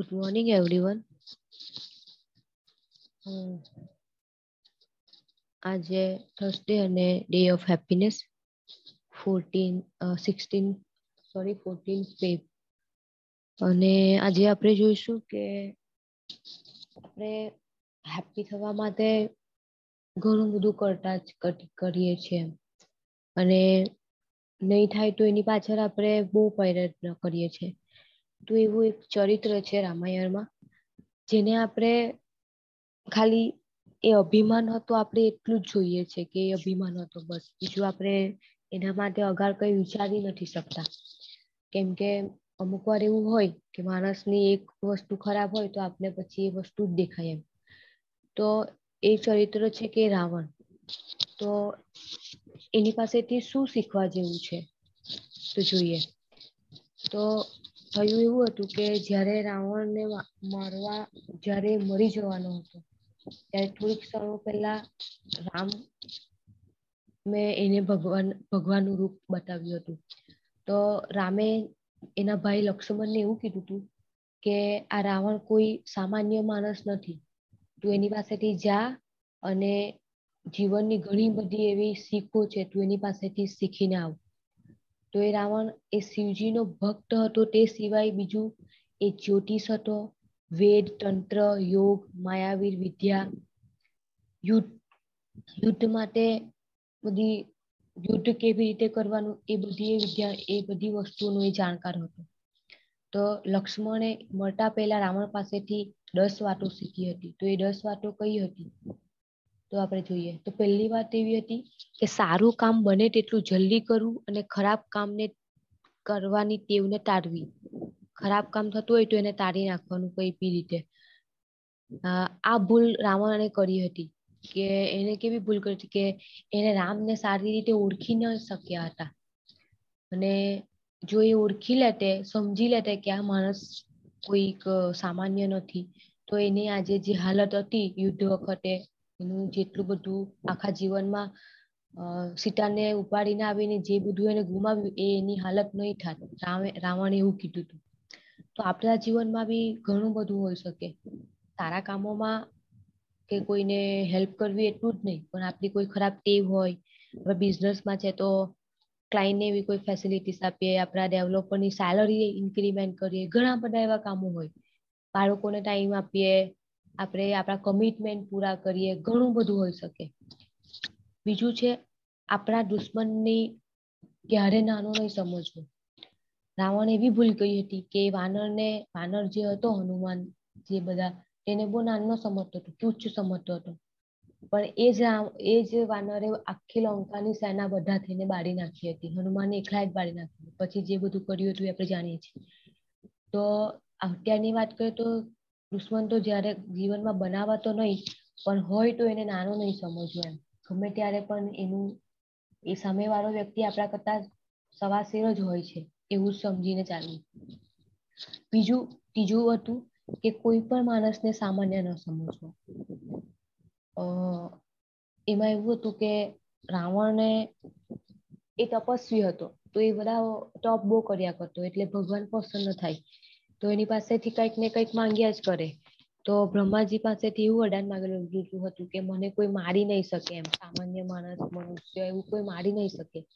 Good morning, everyone. આજે Thursday અને day of happiness fourteen sixteen sorry fourteen Feb અને આજે આપણે જોઈશું કે આપણે હેપી થવા માટે ઘણું બધું કરતા જ કરીએ છીએ. અને નહીં થાય તો એની પાછળ આપણે બહુ પ્રયત્ન કરીએ છીએ. તો એવું એક ચરિત્ર છે રામાયણમાં, જેને આપણે ખાલી એ અભિમાન હતો આપણે એટલું જ જોઈએ છે કે એ અભિમાન હતો બસ. બીજું આપણે એના માટે અગાર કઈ વિચારી નથી શકતા. કેમ કે અમુક વાર એવું હોય કે માણસની એક વસ્તુ ખરાબ હોય તો આપણે પછી એ વસ્તુ જ દેખાય એમ. તો એ ચરિત્ર છે કે રાવણ. તો એની પાસેથી શું શીખવા જેવું છે? તો જોઈએ. તો થયું એવું હતું કે જ્યારે રાવણને મારવા, જ્યારે મરી જવાનો હતો, ત્યારે થોડીક ક્ષણો પહેલા રામ મેં એને ભગવાન, ભગવાનનું રૂપ બતાવ્યું હતું. તો રામે એના ભાઈ લક્ષ્મણને એવું કીધું હતું કે આ રાવણ કોઈ સામાન્ય માણસ નથી. તું એની પાસેથી જા અને જીવનની ઘણી બધી એવી શીખો છે, તું એની પાસેથી શીખીને આવ. તો એ રાવણ એ શિવજીનો ભક્ત હતો. તે સિવાય બીજું એ જ્યોતિષ હતો. વેદ, તંત્ર, યોગ, માયાવીર, વિદ્યા, યુદ્ધ યુદ્ધ માટે બધી યુદ્ધ કેવી રીતે કરવાનું એ બધી એ વિદ્યા, એ બધી વસ્તુઓનો એ જાણકાર હતો. તો લક્ષ્મણે મળતા પહેલા રાવણ પાસેથી દસ વાતો શીખી હતી. તો એ દસ વાતો કઈ હતી? તો આપણે જોઈએ. તો પહેલી વાત એવી હતી કે સારું કામ બને તેટલું જલ્દી કરવું અને ખરાબ કામને કરવાની ટેવને ટાળવી ખરાબ કામ થતું હોય તો એને તારી નાખવાનું કઈ બી રીતે. આ ભૂલ રાવણે કરી હતી કે એને કેવી ભૂલ કરી હતી કે એને રામને સારી રીતે ઓળખી ન શક્યા હતા. અને જો એ ઓળખી લેતે, સમજી લેતે કે આ માણસ કોઈક સામાન્ય નથી, તો એની આજે જે હાલત હતી યુદ્ધ વખતે એનું જેટલું બધું આખા જીવનમાં સીતાને ઉપાડીને આવીને જે બધું એને ગુમાવ્યું એ એની હાલત નહીં થાત. રાવણે એવું કીધું હતું. તો આપણા જીવનમાં બી ઘણું બધું હોઈ શકે. સારા કામોમાં કે કોઈને હેલ્પ કરવી એટલું જ નહીં, પણ આપણી કોઈ ખરાબ ટેવ હોય હવે બિઝનેસમાં છે તો ક્લાયન્ટને એવી કોઈ ફેસિલિટીસ આપીએ, આપણા ડેવલપરની સેલરી ઇન્ક્રીમેન્ટ કરીએ, ઘણા બધા એવા કામો હોય. બાળકોને ટાઈમ આપીએ આપણે આપણા કમિટમેન્ટ પૂરા કરીએ, ઘણું બધું હોઈ શકે. બીજું છે, આપણા દુશ્મનની ક્યારે નાનું નહીં સમજવું. રાવણ એવી ભૂલ ગઈ હતી કે વાનરને, વાનર જે હતો, હનુમાન જે બધા, તેને બહુ નાનો સમજતો હતો, તુચ્છ સમજતો હતો. પણ એ જ એ જ વાનરે આખી લંકાની સેના બધા થઈને બાળી નાખી હતી. હનુમાને એકલા જ બાળી નાખી પછી જે બધું કર્યું હતું એ આપણે જાણીએ છીએ. તો અત્યારની વાત કરીએ તો દુશ્મન તો જયારે જીવનમાં બનાવાતો નહીં, પણ હોય તો એને નાનો નહીં સમજવો એમ. ગમે ત્યારે પણ એનું, એ સામે વાળો વ્યક્તિ આપણા કરતા સવાસેર જ હોય છે, એવું સમજીને ચાલવું બીજું, ત્રીજું હતું કે કોઈ પણ માણસને સામાન્ય ન સમજવો. એમાં એવું હતું કે રાવણને એ તપસ્વી હતો, તો એ બધા ટોપ બહુ કર્યા કરતો, એટલે ભગવાન પ્રસન્ન થાય. તો એની પાસેથી કંઈક ને કંઈક માંગ્યા જ કરે. તો બ્રહ્માજી પાસેથી એવું વરદાન માંગેલું હતું કે મને કોઈ મારી નહીં શકે એમ. સામાન્ય માણસ, મનુષ્ય એવું કોઈ મારી નહીં શકે.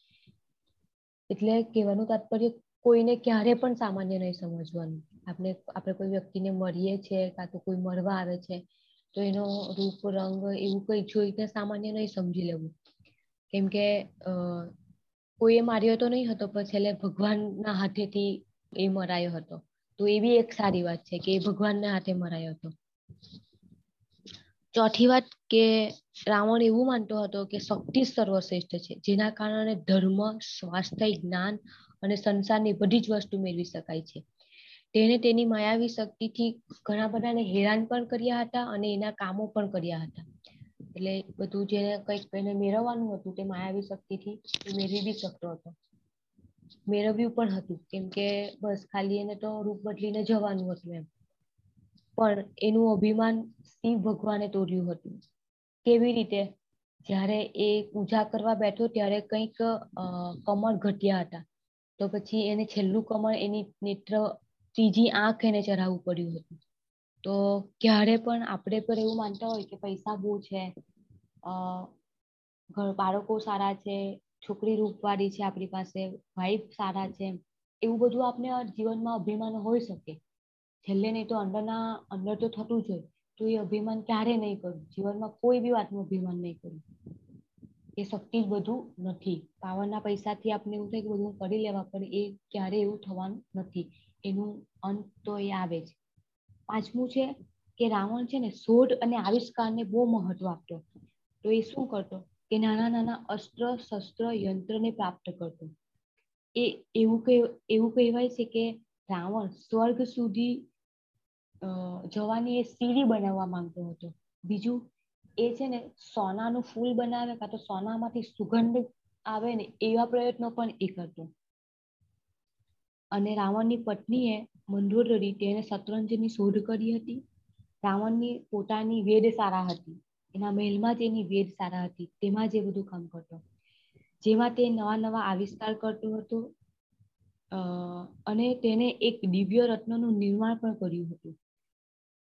એટલે કહેવાનું તાત્પર્ય કોઈને ક્યારે પણ સામાન્ય નહીં સમજવાનું. આપણે આપણે કોઈ વ્યક્તિને મળીએ છીએ કાં તો કોઈ મળવા આવે છે, તો એનો રૂપ, રંગ એવું કઈ જોઈને સામાન્ય નહીં સમજી લેવું. કેમકે અ, કોઈએ માર્યો તો નહીં હતો, પણ છેલ્લે ભગવાનના હાથેથી એ મરાયો હતો. તો એ બી એક સારી વાત છે કે ભગવાનના હાથે મરાયો હતો. ચોથી વાત કે રાવણ એવું માનતો હતો કે શક્તિ સર્વશ્રેષ્ઠ છે, જેના કારણે ધર્મ, સ્વાસ્થ્ય, જ્ઞાન અને સંસારની બધી જ વસ્તુ મેળવી શકાય છે. તેને તેની માયાવી શક્તિથી ઘણા બધાને હેરાન પણ કર્યા હતા અને એના કામો પણ કર્યા હતા. એટલે બધું જેને કંઈક એને મેળવવાનું હતું તે માયાવી શક્તિથી મેળવી બી શકતો હતો. મેળવ્યું પણ હતું. કેમકે બસ ખાલી એને તો રૂપ બદલીને જવાનું હતું એમ. પણ એનું અભિમાન શિવ ભગવાને તોડ્યું હતું. કેવી રીતે? જ્યારે એ પૂજા કરવા બેઠો ત્યારે કંઈક કમળ ઘટ્યા હતા. તો પછી એને છેલ્લું કમળ એની નેત્ર, ત્રીજી આંખ એને ચઢાવવું પડ્યું હતું. તો ક્યારે પણ આપણે પણ એવું માનતા હોય કે પૈસા બહુ છે બાળકો સારા છે છોકરી રૂપવાળી છે, આપણી પાસે વાઈફ સારા છે, એવું બધું આપણે જીવનમાં અભિમાન હોઈ શકે. છેલ્લે નહીં તો અંદરના, અંદર તો થતું જ હોય, તો એ અભિમાન ક્યારે નહીં કરું? જીવનમાં કોઈ બી વાતનું અભિમાન નહીં કરું. એ શક્તિ જ બધું નથી. પાવરના પૈસાથી આપણે એવું થાય કે બધું કરી લેવા, પણ એ ક્યારે એવું થવાનું નથી. એનું અંત તો એ આવે જ. પાંચમું છે કે રાવણ છે ને શોધ અને આવિષ્કારને બહુ મહત્વ આપતો. તો એ શું કરતો? કે નાના નાના અસ્ત્ર શસ્ત્ર યંત્રને પ્રાપ્ત કરતો. એ એવું એવું કહેવાય છે કે રાવણ સ્વર્ગ સુધી જવાની એ સીડી બનાવવા માંગતો હતો. બીજું એ છે ને સોનાનું ફૂલ બનાવે કાં તો સોનામાંથી સુગંધ આવે ને એવા પ્રયત્નો પણ એ કરતો. અને રાવણની પત્નીએ મંદોદરી તેને શતરંજની શોધ કરી હતી. રાવણની પોતાની વેદશાળા હતી. એના મહેલમાં જ એની વેદશાળા હતી, તેમાં જ બધું કામ કરતો. જેમાં તે નવા નવા આવિષ્કાર કરતો હતો અને તેને એક દિવ્ય રત્નનું નિર્માણ પણ કર્યું હતું.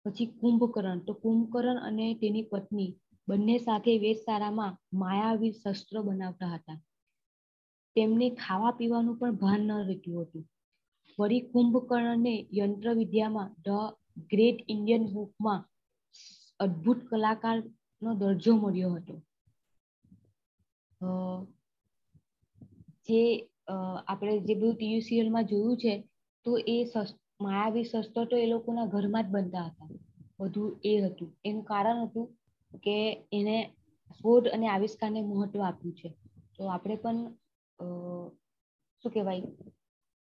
પછી કુંભકર્ણ, તો કુંભકર્ણ અને તેની પત્ની બંને સાથે વેદશાળામાં માયાવી શસ્ત્ર બનાવતા હતા. તેમને ખાવા પીવાનું પણ ભાન ન રહેતું હતું. વળી કુંભકર્ણને યંત્ર વિદ્યામાં ધ ગ્રેટ ઇન્ડિયન બુકમાં અદ્ભુત કલાકારનો દરજ્જો મળ્યો હતો. જે આપણે જે બધું ટીવી સિરિયલમાં જોયું છે, તો એ માયાવી શસ્ત્રો તો એ લોકોના ઘરમાં જ બનતા હતા. બધું એ હતું. એનું કારણ હતું કે એને શોધ અને આવિષ્કારને મહત્વ આપ્યું છે. તો આપણે પણ શું કહેવાય?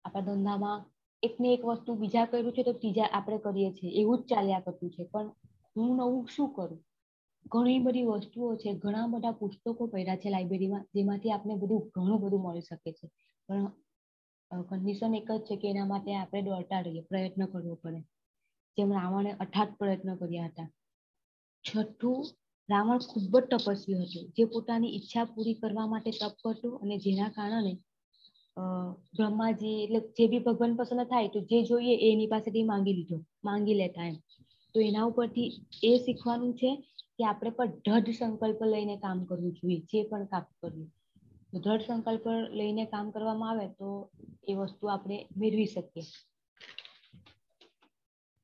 આપણા ધંધામાં એક ને એક વસ્તુ બીજા કર્યું છે તો ત્રીજા આપણે કરીએ છીએ. એવું જ ચાલ્યા કરતું છે. પણ હું નવું શું કરું? ઘણી બધી વસ્તુઓ છે, ઘણા બધા પુસ્તકો પડ્યા છે લાઇબ્રેરીમાં, જેમાંથી આપણે બધું ઘણું બધું મળી શકે છે. પણ કન્ડિશન એક જ છે કે એના માટે આપણે દોડતા રહીએ, પ્રયત્ન કરવો પડે. જેમ રાવણે અઠાત પ્રયત્ન કર્યા હતા. છઠ્ઠું, રાવણ ખૂબ જ તપસ્વી હતો, જે પોતાની ઈચ્છા પૂરી કરવા માટે તપ કરતો અને જેના કારણે બ્રહ્માજી એટલે જે બી ભગવાન પસંદ થાય તો જે જોઈએ એની પાસેથી માંગી લીધો, માંગી લેતા એમ. તો એના ઉપરથી એ શીખવાનું છે કે આપણે પણ દ્રઢ સંકલ્પ લઈને કામ કરવું જોઈએ, જે પણ કામ કરવું. દ્રઢ સંકલ્પ લઈને કામ કરવામાં આવે તો એ વસ્તુ આપણે મેળવી શકીએ.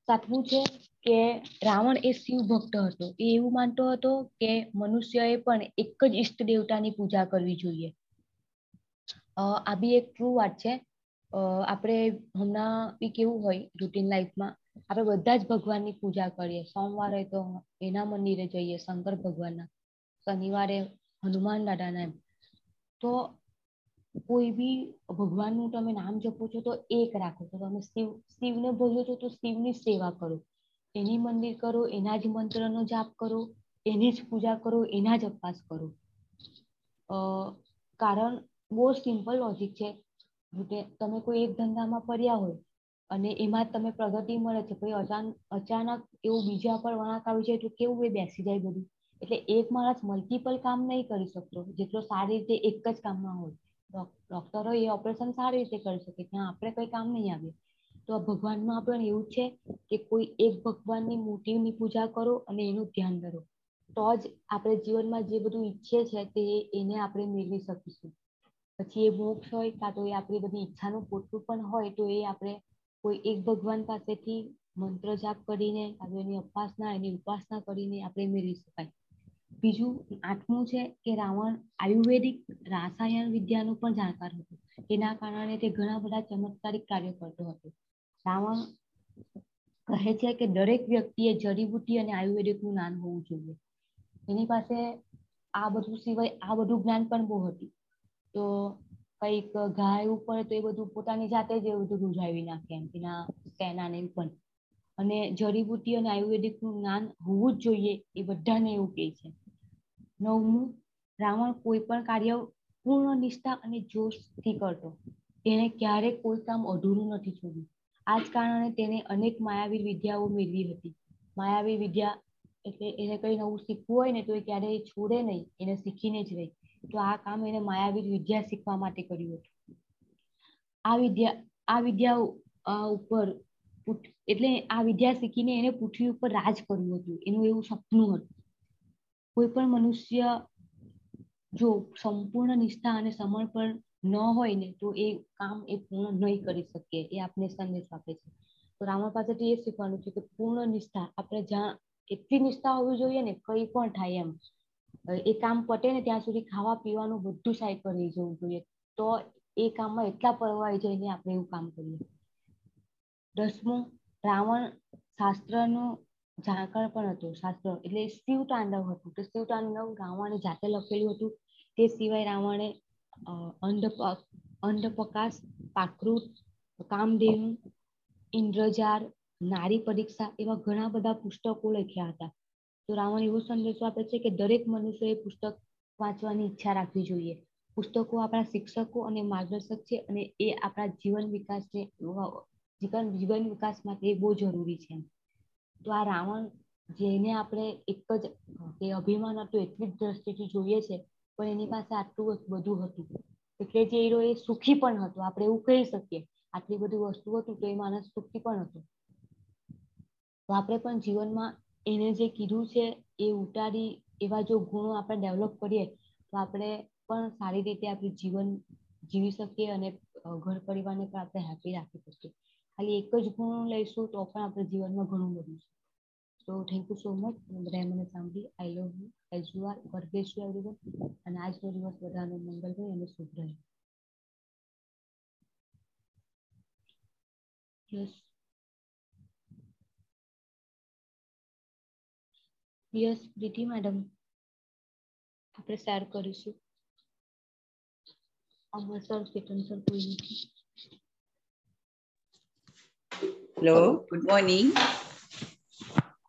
સાતમું છે કે રાવણ એ શિવ ભક્ત હતો. એ એવું માનતો હતો કે મનુષ્યએ પણ એક જ ઈષ્ટ દેવતાની પૂજા કરવી જોઈએ. આ બી એક ટ્રુ વાત છે. આપણે હમણાં બી કેવું હોય રૂટીન લાઈફમાં આપણે બધા જ ભગવાનની પૂજા કરીએ. સોમવારે તો એના મંદિરે જઈએ, શંકર ભગવાનના. શનિવારે હનુમાન દાદાના તો કોઈ બી ભગવાનનું તમે નામ જપો છો તો એક રાખો. તો તમે શિવ, શિવને ભજો છો તો શિવની સેવા કરો. એની મંદિર કરો, એના જ મંત્રનો જાપ કરો, એની જ પૂજા કરો, એના જ અપવાસ કરો. કારણ બહુ સિમ્પલ લોજિક છે. તમે કોઈ એક ધંધામાં પડ્યા હોય અને એમાં તમે પ્રગતિ મળે છે. કોઈ અચાનક એવું બીજા પર વળાંક આવી જાય તો કેવું એ બેસી જાય બધું. એટલે એક માણસ મલ્ટિપલ કામ નહીં કરી શકતો. જેટલો સારી રીતે એક જ કામમાં હોય. ડોક્ટરો એ ઓપરેશન સારી રીતે કરી શકે ત્યાં આપણે કઈ કામ નહીં આવે. તો ભગવાનમાં પણ એવું છે કે કોઈ એક ભગવાનની મૂર્તિની પૂજા કરો અને એનું ધ્યાન ધરો. તો જ આપણે જીવનમાં જે બધું ઈચ્છીએ છે તે એને આપણે મેળવી શકીશું. પછી એ મોક્ષ હોય કાં તો એ આપણી બધી ઈચ્છાનું પોતું પણ હોય તો એ આપણે કોઈ એક ભગવાન પાસેથી મંત્ર જાપ કરીને એની ઉપાસના એની ઉપાસના કરીને આપણે મેળવી શકાય. બીજું આઠમું છે કે રાવણ આયુર્વેદિક રાસાયણ વિદ્યાનું પણ જાણકાર હતો. એના કારણે તે ઘણા બધા ચમત્કારિક કાર્યો કરતો હતો. રાવણ કહે છે કે દરેક વ્યક્તિએ જડીબુટ્ટી અને આયુર્વેદિકનું જ્ઞાન હોવું જોઈએ. એની પાસે આ બધું સિવાય આ બધું જ્ઞાન પણ બહુ હતું. તો કંઈક ગાય ઉપર તો એ બધું પોતાની જાતે જ એવું બધું રૂઝાવી નાખે એમ, એના તેના ને પણ. અને જડીબુટ્ટી અને આયુર્વેદિકનું જ્ઞાન હોવું જ જોઈએ એ બધાને એવું કહે છે. નવમું, રાવણ કોઈ પણ કાર્ય પૂર્ણ નિષ્ઠા અને જોશથી કરતો. તેને ક્યારેય કોઈ કામ અધૂરું નથી છોડ્યું. આ જ કારણે તેને અનેક માયાવી વિદ્યાઓ મેળવી હતી. માયાવી વિદ્યા એટલે એને કઈ નવું શીખવું હોય ને તો એ ક્યારેય છોડે નહીં, એને શીખીને જ રહી. તો આ કામ એને માયાવી વિદ્યા શીખવા માટે કર્યું હતું. આ વિદ્યા આ વિદ્યા ઉપર એટલે આ વિદ્યા શીખીને એને પૃથ્વી ઉપર રાજ કરવું હતું. એનું એવું સપનું હતું. કોઈ પણ મનુષ્ય જો સંપૂર્ણ નિષ્ઠા અને સમર્પણ ન હોય ને તો એ કામ એ પૂર્ણ નહીં કરી શકે. એ આપને સંદેશ આપે છે. તો રાવણ પાસેથી એ શીખવાનું છે કે પૂર્ણ નિષ્ઠા, આપણે જ્યાં એટલી નિષ્ઠા હોવી જોઈએ ને કઈ પણ થાય એમ એ કામ પતે ને ત્યાં સુધી ખાવા પીવાનું બધું સાઈડ પર રહી જવું જોઈએ. તો એ કામમાં એટલા પરવાઈ જઈને આપણે એવું કામ કરીએ. દસમું, રાવણ શાસ્ત્રનું જાણકાર પણ હતું, શાસ્ત્ર. એટલે શિવ તાંડવ હતું. તો શિવ તાંડવ રાવણે જાતે લખેલું હતું. તે સિવાય રાવણે અંધ અંધપ્રકાશ, પાકૃત, કામધેનુ ઇન્દ્રજાર નારી પરીક્ષા એવા ઘણા બધા પુસ્તકો લખ્યા હતા. તો રાવણ એવો સંદેશો આપે છે કે દરેક મનુષ્યએ પુસ્તક વાંચવાની ઈચ્છા રાખવી જોઈએ. પુસ્તકો આપણા શિક્ષકો અને માર્ગદર્શક છે અને એ આપણા જીવન વિકાસને, જીવન વિકાસ માટે એ બહુ જરૂરી છે. તો આ રાવણ જેને આપણે એક જ તે અભિમાન હતું એટલી જ દ્રષ્ટિથી જોઈએ છે, પણ એની પાસે આટલું બધું હતું. એટલે જે હીરો એ સુખી પણ હતો, આપણે એવું કહી શકીએ. આટલી બધી વસ્તુ હતું તો એ માણસ સુખી પણ હતો. તો આપણે પણ જીવનમાં એને જે કીધું છે એ ઉતારી એવા જો ગુણો આપણે ડેવલપ કરીએ, તો આપણે પણ સારી રીતે આપણું જીવન જીવી શકીએ અને ઘર પરિવારને પણ આપણે હેપી રાખી શકીએ. ખાલી એક જ ગુણ લઈશું તો પણ આપણે જીવનમાં ઘણું બધું છે. તો થેન્ક યુ સો મચ બધાએ મને સાંભળી. I love you as you are God you everyone અને આજનો દિવસ બધાનો મંગલમય અને શુભ રહે. Yes yes, Preeti madam. આપણે શેર કરીશું. અમર સર કેતન સર કોઈ નથી. હેલો ગુડ મોર્નિંગ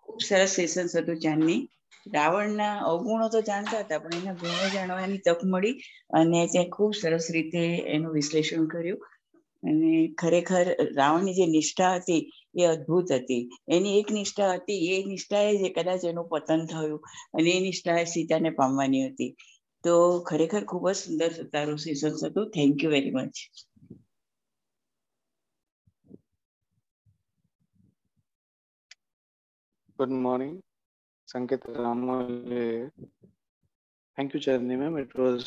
ખૂબ સરસ સેશન હતું ચાંદની રાવણના અવગુણો તો જાણતા હતા, પણ એના ગુણો જાણવાની તક મળી અને તે ખૂબ સરસ રીતે એનું વિશ્લેષણ કર્યું. અને ખરેખર રાવણની જે નિષ્ઠા હતી એ અદ્ભુત હતી. એની એક નિષ્ઠા હતી, એ નિષ્ઠાએ જે કદાચ એનું પતન થયું અને એ નિષ્ઠાએ સીતાને પામવાની હતી. તો ખરેખર ખૂબ જ સુંદર તારું સેશન હતું. Thank you very much good morning Sanket Ramal. Thank you Charni ma'am it was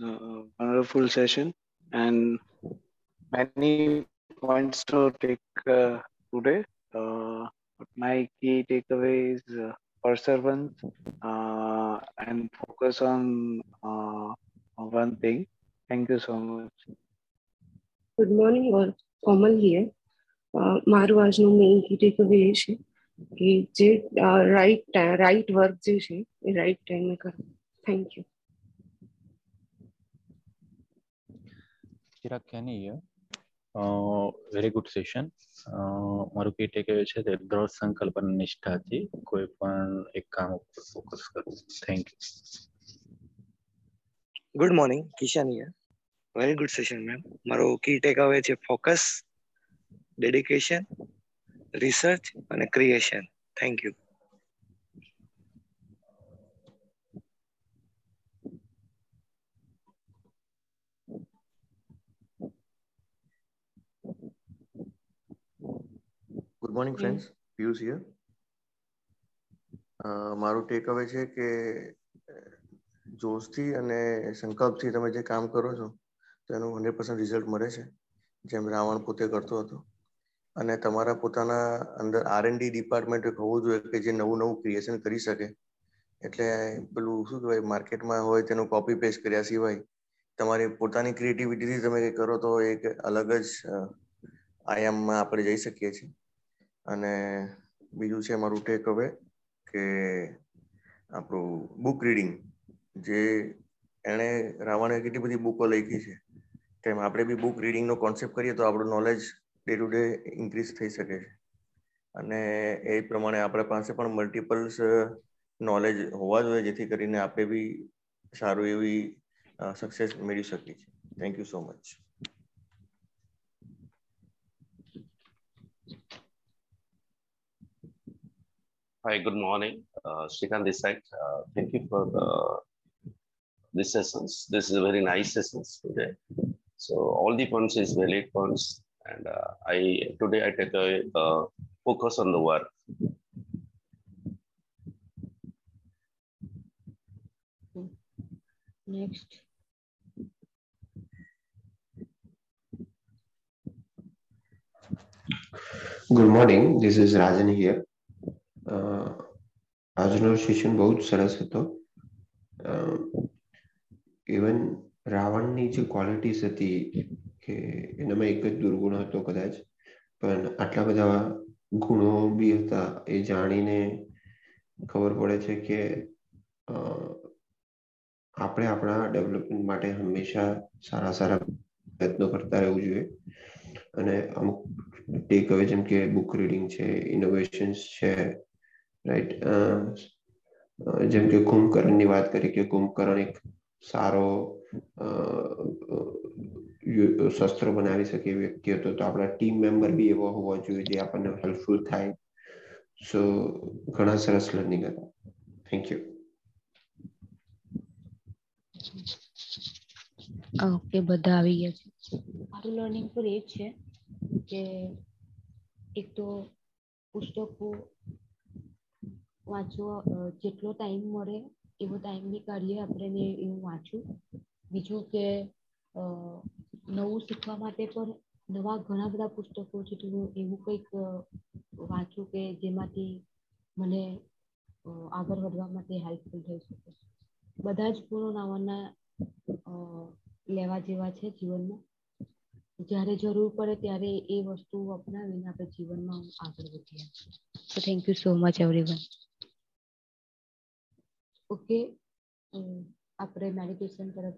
wonderful session and many points to take uh, today. Uh, but my key takeaway is uh, perseverance uh, and focus on uh, one thing. Thank you so much. Good morning all Komal here મારું આજનું main કી takeaway એ છે કે જે right right work જે છે એ right ટાઈમે કરો thank you Chirag કેની હિયર વેરી ગુડ સેશન મારું કી ટેકઅવે છે તે દ્રઢ સંકલ્પ અને નિષ્ઠાથી કોઈ પણ એક કામ ઉપર ફોકસ કરવું thank you good morning Kishan here very good session ma'am મારો કી ટેકઅવે છે ફોકસ ડેડિકેશન રિસર્ચ અને creation thank you good morning friends Piyush here મારું ટેક અવે છે કે જોશથી અને સંકલ્પથી તમે જે કામ કરો છો તેનું હંડ્રેડ પર્સન્ટ રિઝલ્ટ મળે છે જેમ રાવણ પોતે કરતો હતો. અને તમારા પોતાના અંદર આર એન્ડ ડી ડિપાર્ટમેન્ટ હોવું જોઈએ કે જે નવું નવું ક્રિએશન કરી શકે. એટલે પેલું શું કહેવાય માર્કેટમાં હોય તેનું કોપી પેસ્ટ કર્યા સિવાય તમારી પોતાની ક્રિએટિવિટીથી તમે કંઈ કરો તો એક અલગ જ આયામમાં આપણે જઈ શકીએ છીએ. અને બીજું છે મારું ટેક હવે કે આપણું બુક રીડિંગ જે એણે રાવણે કેટલી બધી બુકો લખી છે તેમ આપણે બી બુક રીડિંગનો કોન્સેપ્ટ કરીએ તો આપણું knowledge day to day increase થઈ શકે છે. અને એ પ્રમાણે આપણા પાસે પણ મલ્ટિપલ્સ નોલેજ હોવા જોઈએ, જેથી કરીને આપણે બી સારું એવી સક્સેસ મેળવી શકીએ છીએ. Thank you so much Hi, good morning. Uh, Shrikant this. Uh, thank you for the, this sessions. This is a very nice sessions today. So all the points is valid points. And uh, I today I take a uh, focus on the work. Next. Good morning. This is Rajan here. આજનો session બહુ જ સરસ હતો. Even રાવણની જે qualities હતી કે એનામાં એક જ દુર્ગુણ હતો કદાચ, પણ આટલા બધા ગુણો બી હતા એ જાણીને ખબર પડે છે કે આપણે આપણા ડેવલપમેન્ટ માટે હંમેશા સારા સારા પ્રયત્નો કરતા રહેવું જોઈએ. અને અમુક ટેક અવે જેમ કે બુક રીડિંગ છે ઇનોવેશન્સ છે રાઈટ જેમ કે કુંભકરણની વાત કરી કે કુંભકરણ એક સારો શસ્ત્ર બનાવી શકે વ્યક્તિ હતો તો આપણા ટીમ મેમ્બર બી એવો હોવો જોઈએ જે આપણને હેલ્પફુલ થાય. સો ઘણા સરસ લર્નિંગ હતા. થેન્ક યુ ઓકે બધા આવી ગયા છે. મારું લર્નિંગ પર એ છે કે એક તો પુસ્તકો વાંચવા જેટલો ટાઈમ મળે એવો ટાઈમ બી કાઢીએ આપણે એવું વાંચું બીજું કે નવું શીખવા માટે પણ નવા ઘણા બધા પુસ્તકો છે તો એવું કંઈક વાંચું કે જેમાંથી મને આગળ વધવા માટે હેલ્પફુલ થઈ શકે. બધા જ ગુણો નાવાના લેવા જેવા છે જીવનમાં. જ્યારે જરૂર પડે ત્યારે એ વસ્તુ અપનાવીને આપણે જીવનમાં આગળ વધીએ. So thank you so much everyone okay. આપણે મેડિટેશન તરફ